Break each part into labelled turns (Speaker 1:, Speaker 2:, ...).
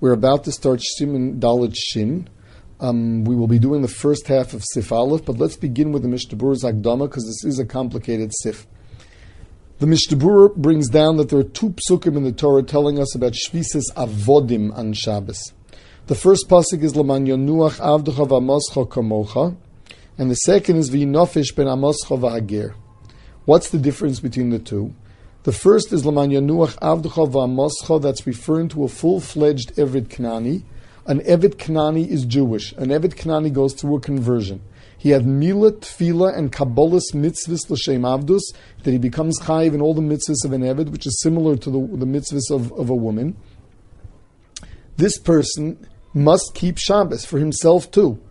Speaker 1: We're about to start Siman Dalit Shin. Um, we will be doing the first half of Sif Aleph, but let's begin with the Mishnah Berurah Zagdama because this is a complicated Sif. The Mishnah Berurah brings down that there are two psukim in the Torah telling us about Shvisis Avodim on Shabbos. The first pasuk is Laman Yonuach Avducha V'Amoscha Kamocha, and the second is V'Yinofish Ben Amoscha. What's the difference between the two? The first is Laman Yanuach Avducha V'Amoscha, that's referring to a full-fledged Evid Knani. An Evid Knani is Jewish. An Evid Knani goes through a conversion. He had Mila, Tfila, and Kabbalah's mitzvahs l'shem avdus, that he becomes chayiv in all the mitzvahs of an Evid, which is similar to the, the mitzvahs of, of a woman. This person must keep Shabbos for himself too.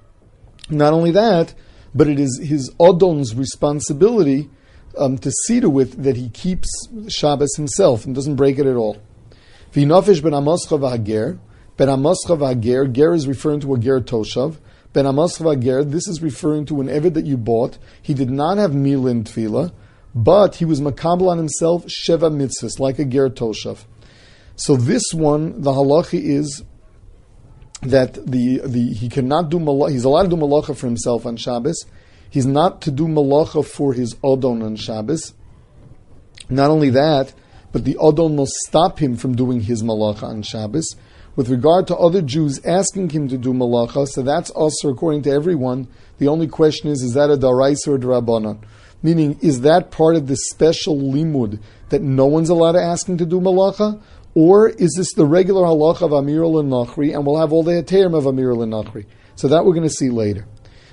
Speaker 1: Not only that, but it is his Odon's responsibility um, to see to it that he keeps Shabbos himself and doesn't break it at all. V'inofish ben Amoscha v'hager. Ben Amoscha v'hager. Ger is referring to a ger toshav. Ben Amoscha v'hager. This is referring to an eved that you bought. He did not have meal in tefillah, but he was makabel on himself sheva mitzvahs like a ger toshav. So this one, the halacha is that the, the he cannot do malacha. He's allowed to do malacha for himself on Shabbos He's not to do malacha for his odon on Shabbos. Not only that, but the odon will stop him from doing his malacha on Shabbos. With regard to other Jews asking him to do malacha, so that's also according to everyone. The only question is, is that a daraisa or a drabanan? Meaning, is that part of this special limud that no one's allowed to ask him to do malacha? Or is this the regular halacha of Amir al-Nachri, and we'll have all the heterim of Amir al-Nachri? So that we're going to see later.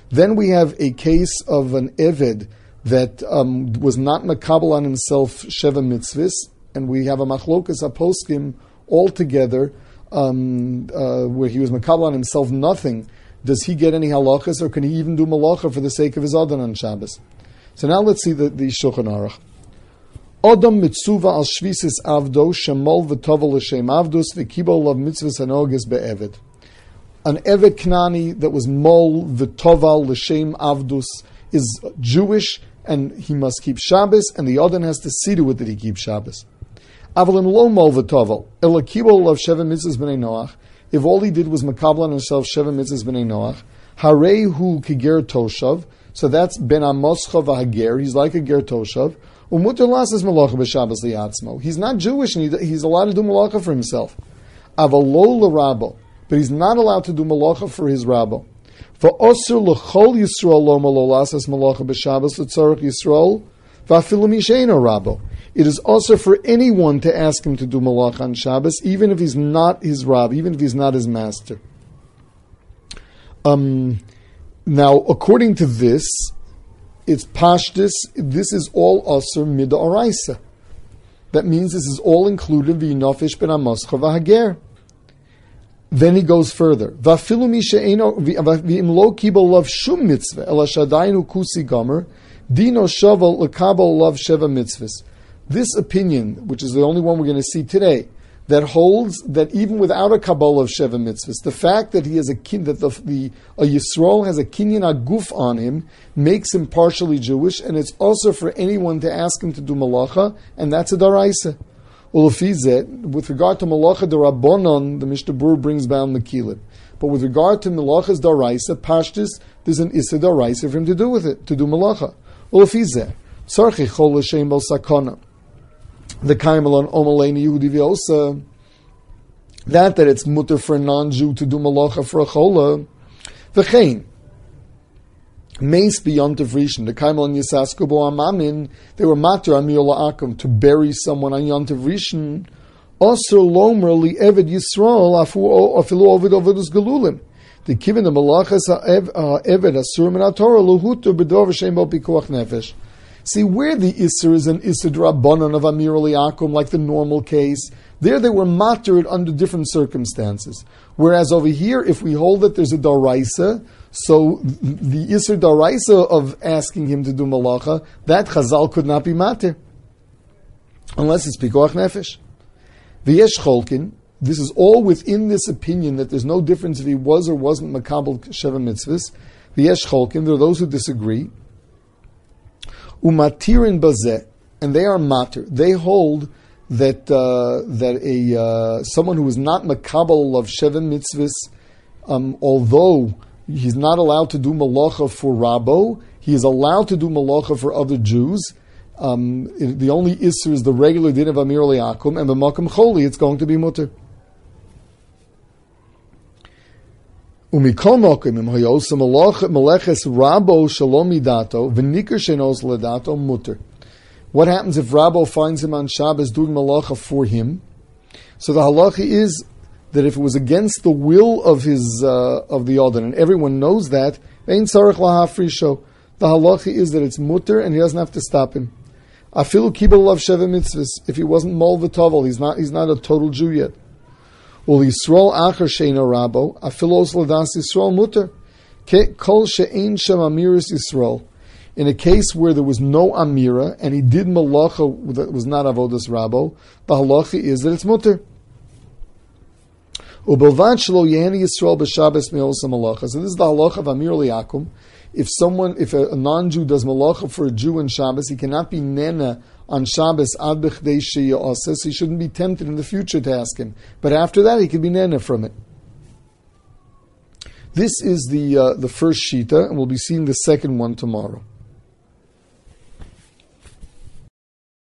Speaker 1: Then we have a case of an Eved that um, was not makabel on himself Sheva mitzvahs, and we have a machlokas aposkim altogether um, uh, where he was makabel on himself nothing. Does he get any halachas, or can he even do malacha for the sake of his adon on Shabbos? So now let's see the, the Shulchan Aruch. Odom mitzuva al shvisis avdo shemol v'tovel l'shem avdus v'kibol of mitzvahs anogas be'eved an Evet Knani that was Mol V'toval L'Shem Avdus is Jewish and he must keep Shabbos, and the other has to see to it that he keeps Shabbos. Avalin lo Mol V'toval, Elakibol of Sheva Mitzvahs B'nai Noach, if all he did was makabla on himself Sheva Mitzvahs B'nai Noach, Harei Hu Kiger Toshav, so that's Ben Amoscha V'Hager, he's like a Ger Toshav, Umutter Lasas Malacha B'Shabbos Li'atzmo. He's not Jewish and he, he's allowed to do Malacha for himself. Avalo L'Rabo, but he's not allowed to do malacha for his rabbi. For osir l'chol Yisrael lo malacha b'Shabbos Yisrael v'afilu misheino. It is also for anyone to ask him to do malacha on Shabbos, even if he's not his rab, even if he's not his master. Um, now, according to this, it's pashtis. This is all asr mida oraisa. That means this is all included in v'yinofish ben amoscha v'hager. Then he goes further. This opinion, which is the only one we're going to see today, that holds that even without a kabbalah of sheva mitzvahs, the fact that he has a kin, that the, the a Yisrael has a kinyan aguf on him makes him partially Jewish, and it's also for anyone to ask him to do malacha, and that's a daraisa. With regard to malacha the rabbonon, the Mishnah Berurah brings down the kilim. But with regard to malacha's daraisa, pashtis, there's an issa daraisa for him to do with it, to do malacha. Ulafizeh, sarchi chol l'shem bal sakona. The kaimelon omaleni Yehudi v'osa. That that it's mutter for a non-Jew to do malacha for a chola. V'chein, Mace beyond Rishon, the Kaimel and Yisaskubo Amamin, they were matter Amiola Akum to bury someone on Yontav Rishon. Also Lomer li Eved Yisrael afu afilu Ovid Ovidus Galulim. The given the Malachas uh, Eved Asurim and Torah Luhutu Bedov Shem Pikuach Nefesh. See where the Isser is an Isser Rabbanon of Amir Akum, like the normal case. There they were mattered under different circumstances. Whereas over here, if we hold that there's a Daraisa, so the Isser Daraisa of asking him to do malacha, that Chazal could not be matir. Unless it's Pikoach Nefesh. The Yesh Cholkin, this is all within this opinion that there's no difference if he was or wasn't Makabal Sheva Mitzvahs. The Yesh Cholkin, there are those who disagree. Umatirin Bazeh, and they are matir. They hold that uh, that a uh, someone who is not makabel of sheven mitzvahs, um, although he's not allowed to do malacha for Rabo, he is allowed to do malacha for other Jews. Um, it, the only isser is the regular din of Amir Akum, and b'makam choli, it's going to be mutter. What happens if Rabo finds him on Shabbos doing malacha for him? So the halacha is that if it was against the will of his uh, of the Yaldan, and everyone knows that, sarach lahafrisho. The halacha is that it's mutter, and he doesn't have to stop him. If he wasn't mol he's not he's not a total Jew yet. In a case where there was no amira and he did malacha that was not avodas rabo, the halacha is that it's mutter. Shelo yehani Yisrael malacha. So this is the halacha of Amir Liakum. If someone, if a, non-Jew does malacha for a Jew in Shabbos, he cannot be nena on Shabbos ad b'chdei he shouldn't be tempted in the future to ask him. But after that, he can be nena from it. This is the uh, the first shita, and we'll be seeing the second one tomorrow.